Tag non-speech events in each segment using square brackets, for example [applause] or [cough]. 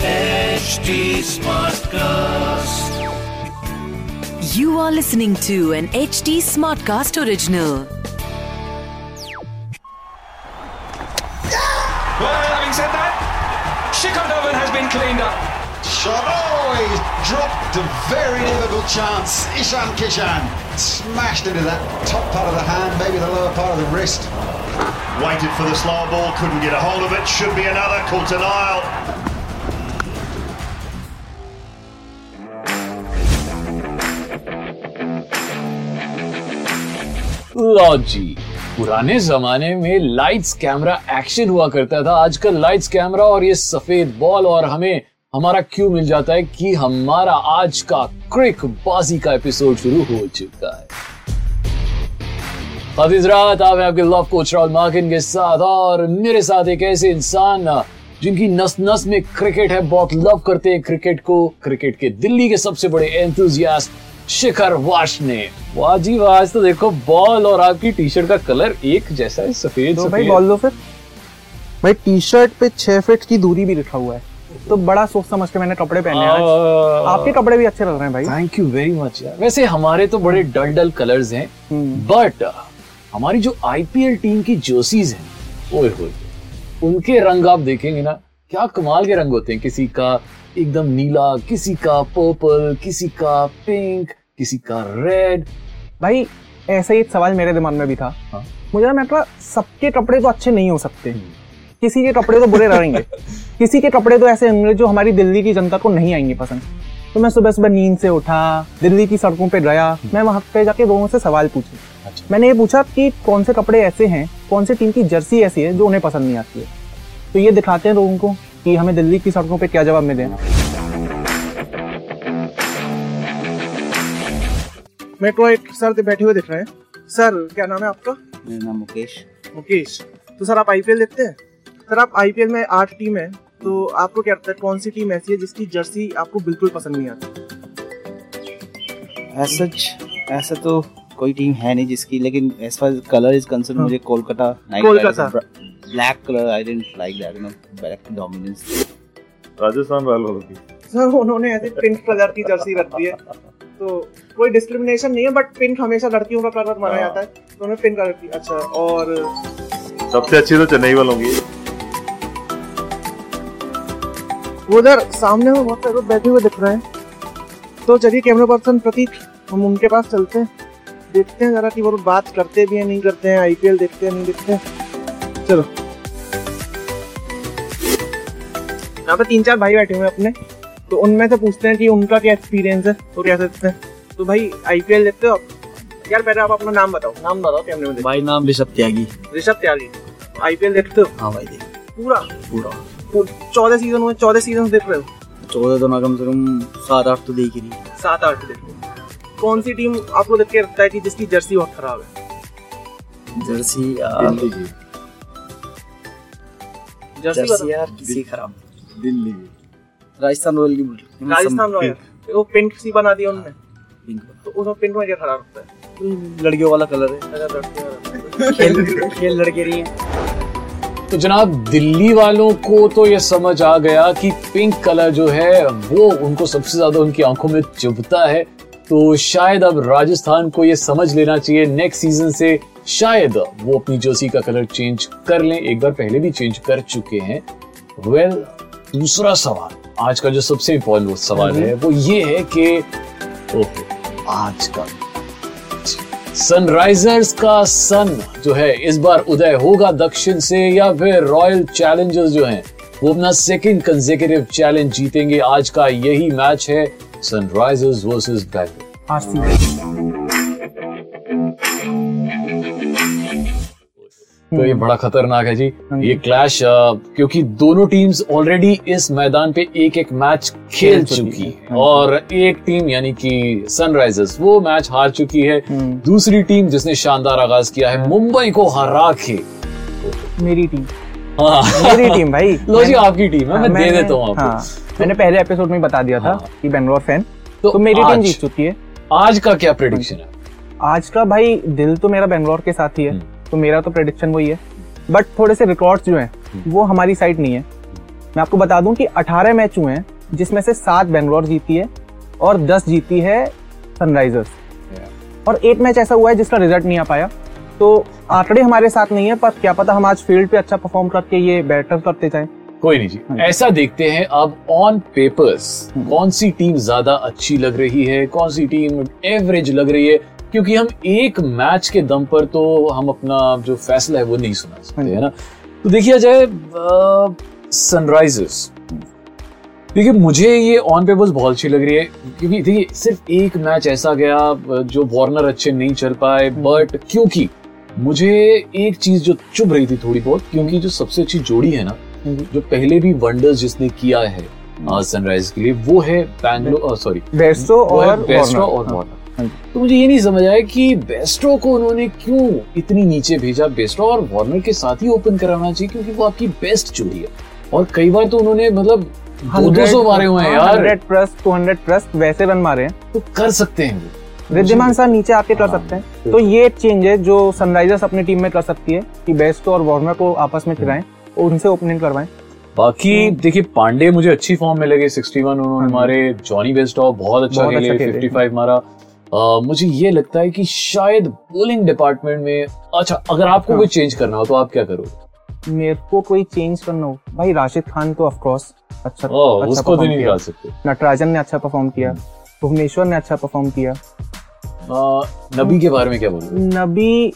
HD Smartcast. You are listening to an HD Smartcast original. Well, having said that, Shikhar Dhawan has been cleaned up. Shot. Oh, he's dropped a very difficult chance. Ishan Kishan smashed into that top part of the hand, maybe the lower part of the wrist. Waited for the slower ball, couldn't get a hold of it. Should be another. Caught denial. लो जी पुराने जमाने में lights camera action हुआ करता था आजकल lights camera और ये सफेद बॉल और हमें हमारा क्यू मिल जाता है कि हमारा आज का क्रिक बाजी का एपिसोड शुरू हो चुका है। रात आप आपके लव कोच राहुल मार्किन के साथ और मेरे साथ एक ऐसे इंसान जिनकी नस नस में क्रिकेट है बहुत लव करते हैं क्रिकेट को। क्रिकेट के दिल्ली के सबसे बड़े एंथुजियास्ट शिखर वाश ने। वाह जी वाह तो देखो बॉल और आपकी टी शर्ट का कलर एक जैसा है सफ़ेद तो सफ़ेद। भाई बोल दो फिर। भाई टी शर्ट पे छह फीट की दूरी भी लिखा हुआ है। तो बड़ा सोच समझ के मैंने कपड़े पहने आज। आपके कपड़े भी अच्छे लग रहे हैं भाई। थैंक यू वेरी मच यार। वैसे हमारे तो बड़े डल डल कलर्स हैं बट हमारी जो आईपीएल टीम की जोसीज हैं ओए होए उनके रंग आप देखेंगे ना क्या कमाल के रंग होते हैं। किसी का एकदम नीला किसी का पर्पल किसी का पिंक किसी का रेड भाई ऐसा ही एक सवाल मेरे दिमाग में भी था। हाँ। मुझे ना मतलब सबके कपड़े तो अच्छे नहीं हो सकते। किसी के कपड़े तो बुरे रहेंगे। [laughs] किसी के कपड़े तो ऐसे होंगे जो हमारी दिल्ली की जनता को नहीं आएँगे पसंद। तो मैं सुबह सुबह नींद से उठा दिल्ली की सड़कों पे गया मैं वहाँ पे जाके लोगों से सवाल पूछे। अच्छा। मैंने ये पूछा कि कौन से कपड़े ऐसे हैं कौन से टीम की जर्सी ऐसी है जो उन्हें पसंद नहीं आती है? तो ये दिखाते हैं लोगों को कि हमें दिल्ली की सड़कों पे क्या जवाब मिले को एक सर बैठे हुए दिख रहे हैं। सर क्या नाम है आपका? मेरा नाम मुकेश। मुकेश। तो सर आप आईपीएल देखते हैं? सर आप आईपीएल में आठ टीम है। तो आपको क्या लगता है कौन सी टीम ऐसी है जिसकी जर्सी आपको बिल्कुल पसंद नहीं आती? ऐसा ऐसा तो कोई टीम है नहीं जिसकी लेकिन as far colour is concern. मुझे Kolkata Kolkata. Black colour I didn't like that you know black dominance Rajasthan royal वालों की सर उन्होंने ऐसे पिंक कलर की जर्सी रख दी है। तो कोई डिस्क्रिमिनेशन नहीं है बट पिंक हमेशा लड़कियों का कलर माना जाता है। तो उन्होंने पिंक कलर की अच्छा और सबसे अच्छी तो चेन्नई वालों की उधर सामने में बहुत सारे लोग बैठे हुए दिख रहे हैं। तो चलिए कैमरा पर्सन प्रतीक हम उनके पास चलते हैं। देखते हैं जरा कि वो लोग बात करते भी हैं नहीं करते हैं आईपीएल देखते हैं नहीं देखते हैं। चलो। यहाँ पे तीन चार भाई बैठे हुए हैं अपने। तो उनमें से पूछते हैं कि उनका क्या एक्सपीरियंस है तो क्या सकते हैं। तो भाई आईपीएल देखते हो यार पहले आप अपना नाम बताओ। नाम बताओ कैमरे में भाई नाम ऋषभ त्यागी। ऋषभ त्यागी। आईपीएल देखते हो? हाँ भाई देख। पूरा? पूरा। चौदह सीज़न हुए चौदह सीज़न देख रहे हो? चौदह तो ना कम से कम सात आठ तो देख ही रही सात आठ देखो कौन सी टीम आपको देख के लगता है कि जिसकी जर्सी बहुत खराब है? जर्सी आ, दिल्ली की। जर्सी जर्सी यार किसी खराब दिल्ली राजस्थान रॉयल की रही हूँ। राजस्थान रॉयल वो पिंक सी बना दिया उन्होंने। पिंक तो उसमें पिंक में क्या खराब लगता है? लड़कियों वाला कलर है। अगर लड़के वाला। खेल खेल लड़के रही है। तो जनाब दिल्ली वालों को तो ये समझ आ गया कि पिंक कलर जो है वो उनको सबसे ज़्यादा उनकी आँखों में चुभता है। तो शायद अब राजस्थान को ये समझ लेना चाहिए। नेक्स्ट सीज़न से शायद वो अपनी जर्सी का कलर चेंज कर लें। एक बार पहले भी चेंज कर चुके हैं। वेल well, दूसरा सवाल आज का जो सबसे इम्पोर्टेंट सवाल है वो ये है कि ओहो आज का सनराइजर्स का सन जो है, इस बार उदय होगा दक्षिण से या फिर रॉयल चैलेंजर्स जो हैं, वो अपना सेकंड कंसेक्यूटिव चैलेंज जीतेंगे। आज का यही मैच है सनराइजर्स वर्सेस बैंगलोर तो ये बड़ा खतरनाक है जी। ये क्लैश क्योंकि दोनों टीम्स ऑलरेडी इस मैदान पे एक एक मैच खेल चुकी है। और एक टीम यानी कि सनराइजर्स वो मैच हार चुकी है। दूसरी टीम जिसने शानदार आगाज़ किया है मुंबई को हरा के। मेरी टीम हाँ। मेरी टीम भाई। [laughs] लो जी आपकी टीम है। मैं दे देता हूँ आपको। हाँ, मैंने पहले एपिसोड में बता दिया था हाँ। कि बेंगलोर फ़ैन तो तो मेरी टीम जीत चुकी है। आज का क्या प्रेडिक्शन है? आज का भाई दिल तो मेरा बेंगलोर के साथ ही है। हम्म। तो मेरा तो प्रेडिक्शन वही है। बट थोड़े से रिकॉर्ड्स जो हैं वो हमारी साइड नहीं है। मैं आपको बता दूँ कि 18 मैच हुए हैं जिसमें से सात बेंगलोर जीती है और 10 जीती है सनराइजर्स और एक मैच ऐसा हुआ है जिसका रिज़ल्ट नहीं आ पाया। तो आंकड़े हमारे साथ नहीं है पर क्या पता हम आज फ़ील्ड पे अच्छा परफॉर्म करके ये बेटर करते जाए। कोई नहीं जी। ऐसा देखते हैं अब ऑन पेपर्स कौन सी टीम ज़्यादा अच्छी लग रही है कौन सी टीम एवरेज लग रही है क्योंकि हम एक मैच के दम पर तो हम अपना जो फैसला है वो नहीं सुना सकते है ना? तो देखिए जाए सनराइजर्स देखिए मुझे ये ऑन पेपर्स बहुत अच्छी लग रही है क्योंकि देखिए सिर्फ़ एक मैच ऐसा गया जो वार्नर अच्छे नहीं चल पाए बट क्योंकि मुझे एक चीज़ जो चुभ रही थी थोड़ी बहुत क्योंकि जो सबसे अच्छी जोड़ी है ना जो। पहले भी वंडर्स जिसने किया है सनराइज के लिए वो है बैंगलोर सॉरी बेस्टो और बेस्टो और हाँ। वार्नर तो मुझे ये नहीं समझ आया कि बेस्टो को उन्होंने क्यों इतनी नीचे भेजा बेस्टो और वार्नर के साथ ही ओपन कराना चाहिए? क्योंकि वो आपकी बेस्ट जोड़ी है। और कई बार तो उन्होंने मतलब दो सौ मारे हुए हैं यार। Hundred plus two hundred plus वैसे रन मारे हैं। तो कर सकते हैं वो। रिद्धिमान सर नीचे आके कर सकते हैं। तो ये चेंज है जो सनराइजर्स अपनी टीम में कर सकती है कि बेस्टो और वार्नर को आपस में खिलाएँ और उनसे ओपनिंग करवाएँ। बाकी देखिए पांडे मुझे अच्छी फॉर्म में लगे। 61 उन्होंने मारे। जॉनी बेस्टॉ बहुत अच्छा खेले। अच्छा खेले। 55 मारा। अ, मुझे ये लगता है कि शायद बोलिंग डिपार्टमेंट में अच्छा अगर आपको कोई चेंज करना हो तो आप क्या करोगे? मेरे को कोई चेंज करना हो। भाई राशिद खान तो ऑफकोर्स अच्छा ओ, अच्छा उसको तो नहीं। निकाल सकते। नटराजन ने अच्छा परफॉर्म किया। भुवनेश्वर ने अच्छा परफॉर्म किया। आ, नबी के बारे में क्या बोलोगे नबी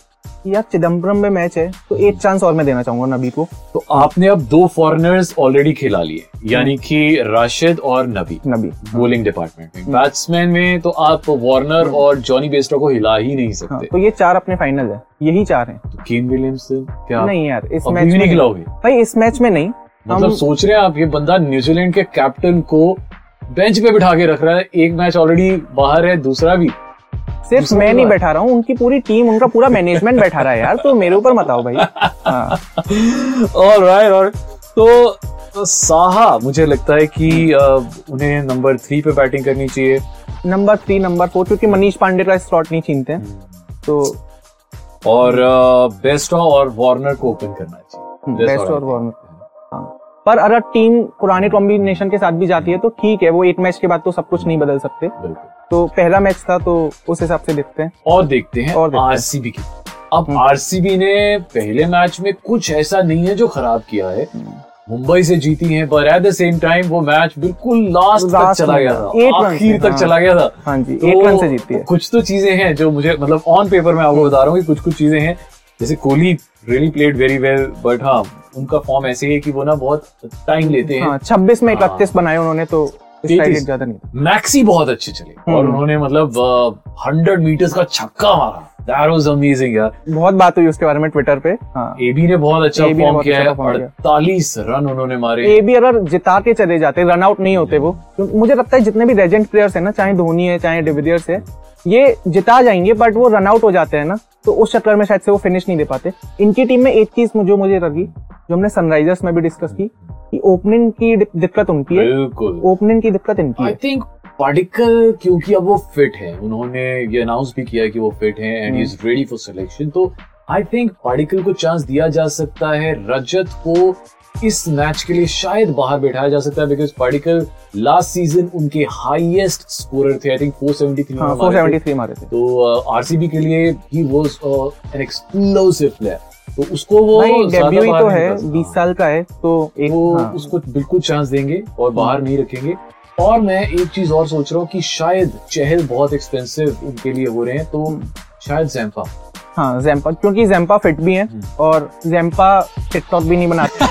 या चिदम्बरम में मैच है तो एक चांस और मैं देना चाहूँगा नबी को। तो आपने अब दो फॉरेनर्स ऑलरेडी खिला लिए यानी कि राशिद और नबी। नबी। बोलिंग डिपार्टमेंट में। बैट्समैन में तो आप वार्नर और जॉनी बेस्टो को हिला ही नहीं सकते हाँ, सकते। तो ये चार अपने फाइनल है यही चार हैं। तो केन विलियमसन क्या नहीं यार इस मैच में नहीं। खिलाओगे? भाई इस मैच में नहीं। मतलब सोच रहे हैं आप ये बंदा न्यूजीलैंड के कैप्टन को बेंच पे बिठा के रख रहा है एक मैच ऑलरेडी बाहर है दूसरा भी। सिर्फ़ मैं नहीं बैठा रहा हूँ उनकी पूरी टीम उनका पूरा मैनेजमेंट बैठा रहा है यार तो मेरे ऊपर मत आओ भाई। और राइट और तो, साहा मुझे लगता है कि उन्हें नंबर थ्री पे बैटिंग करनी चाहिए। नंबर थ्री नंबर फोर क्योंकि मनीष पांडे का स्लॉट नहीं छीनते। हैं तो और बेस्ट और वार्नर को ओपन करना चाहिए। बेस्ट और वार्नर पर अगर टीम पुराने कॉम्बिनेशन के साथ भी जाती है तो ठीक है वो एक मैच के बाद तो सब कुछ नहीं बदल सकते। तो पहला मैच था तो उस हिसाब से देखते हैं। और देखते हैं और। आरसीबी की। अब आरसीबी ने पहले मैच में कुछ ऐसा नहीं है जो खराब किया है। मुंबई से जीती है पर एट द सेम टाइम वो मैच बिल्कुल लास्ट तक चला गया था। आखिर तक हाँ। चला गया था। हाँ जी तो एक रन से जीती है। कुछ तो चीज़ें हैं जो मुझे मतलब ऑन पेपर में आपको बता रहा हूँ कि कुछ कुछ चीज़ें हैं जैसे Kohli really played very well but हाँ उनका फॉर्म ऐसे है कि वो ना बहुत टाइम लेते हैं। हाँ छब्बीस में हाँ। इकतीस बनाए उन्होंने तो ज़्यादा नहीं मैक्सी बहुत अच्छे चले। और हम्म। उन्होंने मतलब हंड्रेड मीटर्स का छक्का मारा। दैट वाज अमेजिंग यार बहुत बात हुई उसके बारे में ट्विटर पे। हाँ। एबी ने बहुत अच्छा फॉर्म किया अच्छा है अड़तालीस रन उन्होंने मारे। ए भी अगर जिता के चले जाते रन आउट नहीं होते वो क्योंकि मुझे लगता है जितने भी लेजेंड प्लेयर्स है ना चाहे धोनी है चाहे डिविलियर्स है ये जिता जाएँगे बट वो रन आउट हो जाते हैं ना तो उस चक्कर में शायद से वो फिनिश नहीं दे पाते। इनकी टीम में एक चीज़ मुझे मुझे लगी जो हमने सनराइजर्स में भी डिस्कस की कि ओपनिंग की दिक्कत उनकी है। ओपनिंग की दिक्कत इनकी आई है। थिंक पार्टिकल क्योंकि अब वो फिट है। उन्होंने ये अनाउंस भी किया कि वो फिट है and is ready for selection तो आई थिंक पार्टिकल को चांस दिया जा सकता है। रजत को इस मैच के लिए शायद बाहर बैठाया जा सकता है बिकॉज़ पार्टिकल लास्ट सीज़न उनके हाईएस्ट स्कोरर थे। आई थिंक 473 हाँ में फोर मारे थे। तो आरसीबी के लिए ही वाज एन एक्सप्लोसिव प्लेयर तो उसको वो डेब्यू ही तो है। बीस साल का है तो एक वो हाँ, उसको बिल्कुल चांस देंगे और बाहर नहीं रखेंगे। और मैं एक चीज़ और सोच रहा हूँ कि शायद चहल बहुत एक्सपेंसिव उनके लिए हो रहे हैं तो शायद जैम्पा हाँ जैम्पा क्योंकि जैम्पा फिट भी है और जैम्पा टिकटॉक भी नहीं बनाते।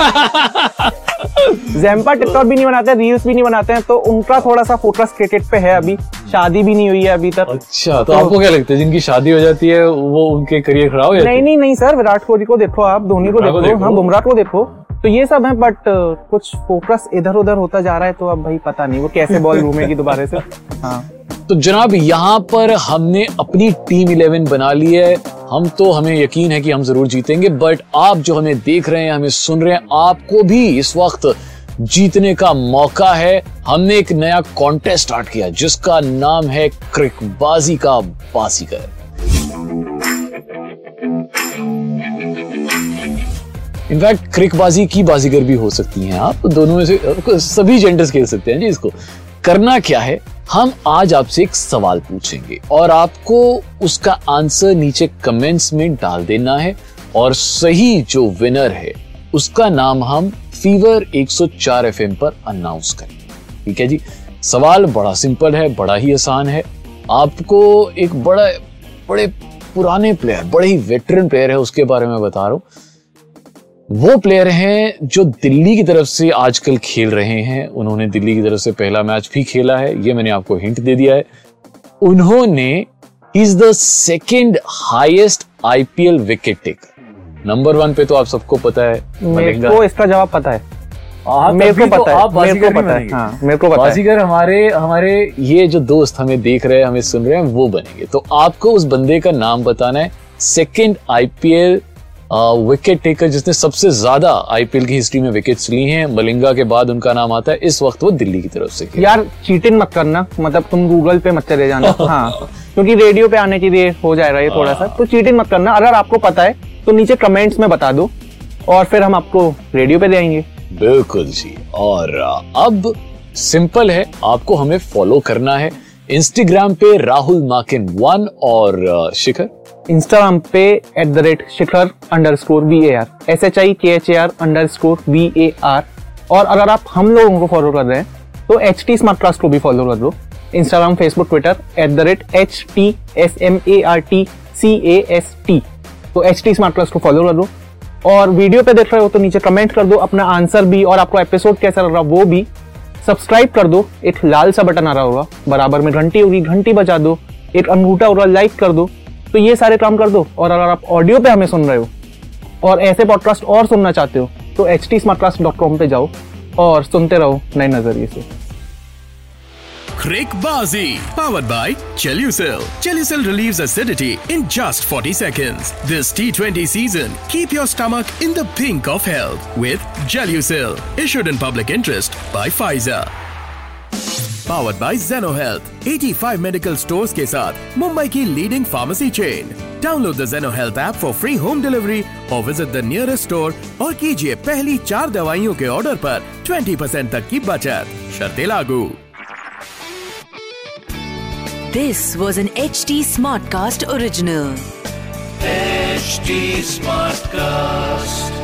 जैम्पा टिकटॉक भी नहीं बनाते रील्स भी नहीं बनाते हैं तो उनका थोड़ा सा फोकस क्रिकेट पे है अभी। शादी भी नहीं हुई है अभी तक। अच्छा तो तो आपको क्या लगता है जिनकी शादी हो जाती है वो उनके करियर खराब हो जाते नहीं हैं? नहीं नहीं सर विराट कोहली को देखो आप धोनी को देखो। हाँ बुमराह को देखो। तो ये सब है बट कुछ फोकस इधर उधर होता जा रहा है तो अब भाई पता नहीं वो कैसे बॉल घूमेगी दोबारा से। [laughs] हाँ। तो जनाब यहाँ पर हमने अपनी टीम इलेवन बना ली है। हम तो हमें यकीन है कि हम ज़रूर जीतेंगे बट आप जो हमें देख रहे हैं हमें सुन रहे हैं आपको भी इस वक्त जीतने का मौका है। हमने एक नया कॉन्टेस्ट स्टार्ट किया जिसका नाम है क्रिकबाजी का बाजीगर। इनफैक्ट क्रिकबाजी की बाजीगर भी हो सकती हैं आप। दोनों में से, सभी जेंडर्स खेल सकते हैं जी इसको। करना क्या है? हम आज आपसे एक सवाल पूछेंगे और आपको उसका आंसर नीचे कमेंट्स में डाल देना है और सही जो विनर है, उसका नाम हम फीवर 104 एफएम पर अनाउंस करेंगे। ठीक है जी? सवाल बड़ा सिंपल है, बड़ा ही आसान है। आपको एक बड़ा, बड़े पुराने प्लेयर बड़े ही वेटरन प्लेयर है, उसके बारे में बता रहा हूँ। वो प्लेयर हैं जो दिल्ली की तरफ़ से आजकल खेल रहे हैं। उन्होंने दिल्ली की तरफ़ से पहला मैच भी खेला है। ये मैंने आपको हिंट दे दिया है। उन्होंने is the second highest IPL wicket taker number one पे तो आप सबको पता है मेरे को इसका जवाब पता है। मेरे को पता है आप मेरे को पता है। हाँ मेरे को पता बाजीगर हमारे हमारे ये जो दोस्त हमें देख रहे हैं हमें सुन रहे हैं वो बनेंगे। तो आपको उस बंदे का नाम बताना है सेकंड आईपीएल विकेट टेकर जिसने सबसे ज़्यादा आईपीएल की हिस्ट्री में विकेट्स ली हैं मलिंगा के बाद उनका नाम आता है इस वक्त वो दिल्ली की तरफ़ से यार चीटिंग मत करना मतलब तुम गूगल पे मत चले जाना [laughs] हाँ क्योंकि रेडियो पे आने के लिए हो जाएगा ये थोड़ा सा तो चीटिंग मत करना अगर आपको पता है तो नीचे कमेंट्स में बता दो और फिर हम आपको रेडियो पे दे आएँगे। बिल्कुल जी और अब सिंपल है आपको हमें फॉलो करना है इंस्टाग्राम पे राहुल माकिन वन और शिखर। इंस्टाग्राम पे at the rate Shikhar underscore V A R S H I K H A R underscore V A R और अगर आप हम लोगों को फॉलो कर रहे हैं तो एच टी स्मार्ट क्लास को भी फॉलो कर दो Instagram Facebook Twitter at the rate H T S M A R T C A S T तो एच टी स्मार्ट क्लास को फॉलो कर दो और वीडियो पे देख रहे हो तो नीचे कमेंट कर दो अपना आंसर भी और आपको एपिसोड कैसा लग रहा वो भी। सब्सक्राइब कर दो, एक लाल सा बटन आ रहा होगा, बराबर में घंटी होगी, घंटी बजा दो, एक अंगूठा होगा लाइक कर दो। तो ये सारे काम कर दो और अगर आप ऑडियो पे हमें सुन रहे हो और ऐसे पॉडकास्ट और सुनना चाहते हो तो एच टी पे जाओ और सुनते रहो नए नज़रिए से Crickbazi, powered by Chelucil. Chelucil relieves acidity in just 40 seconds. This T20 season, keep your stomach in the pink of health with Gelucil. Issued in public interest by Pfizer. Powered by Zeno Health. 85 medical stores के साथ मुंबई की leading pharmacy chain. Download the Zeno Health app for free home delivery or visit the nearest store और कीजिए पहली चार दवाइयों के order पर 20% तक की बचत शर्तें लागू This was an HT Smartcast original. HT Smartcast.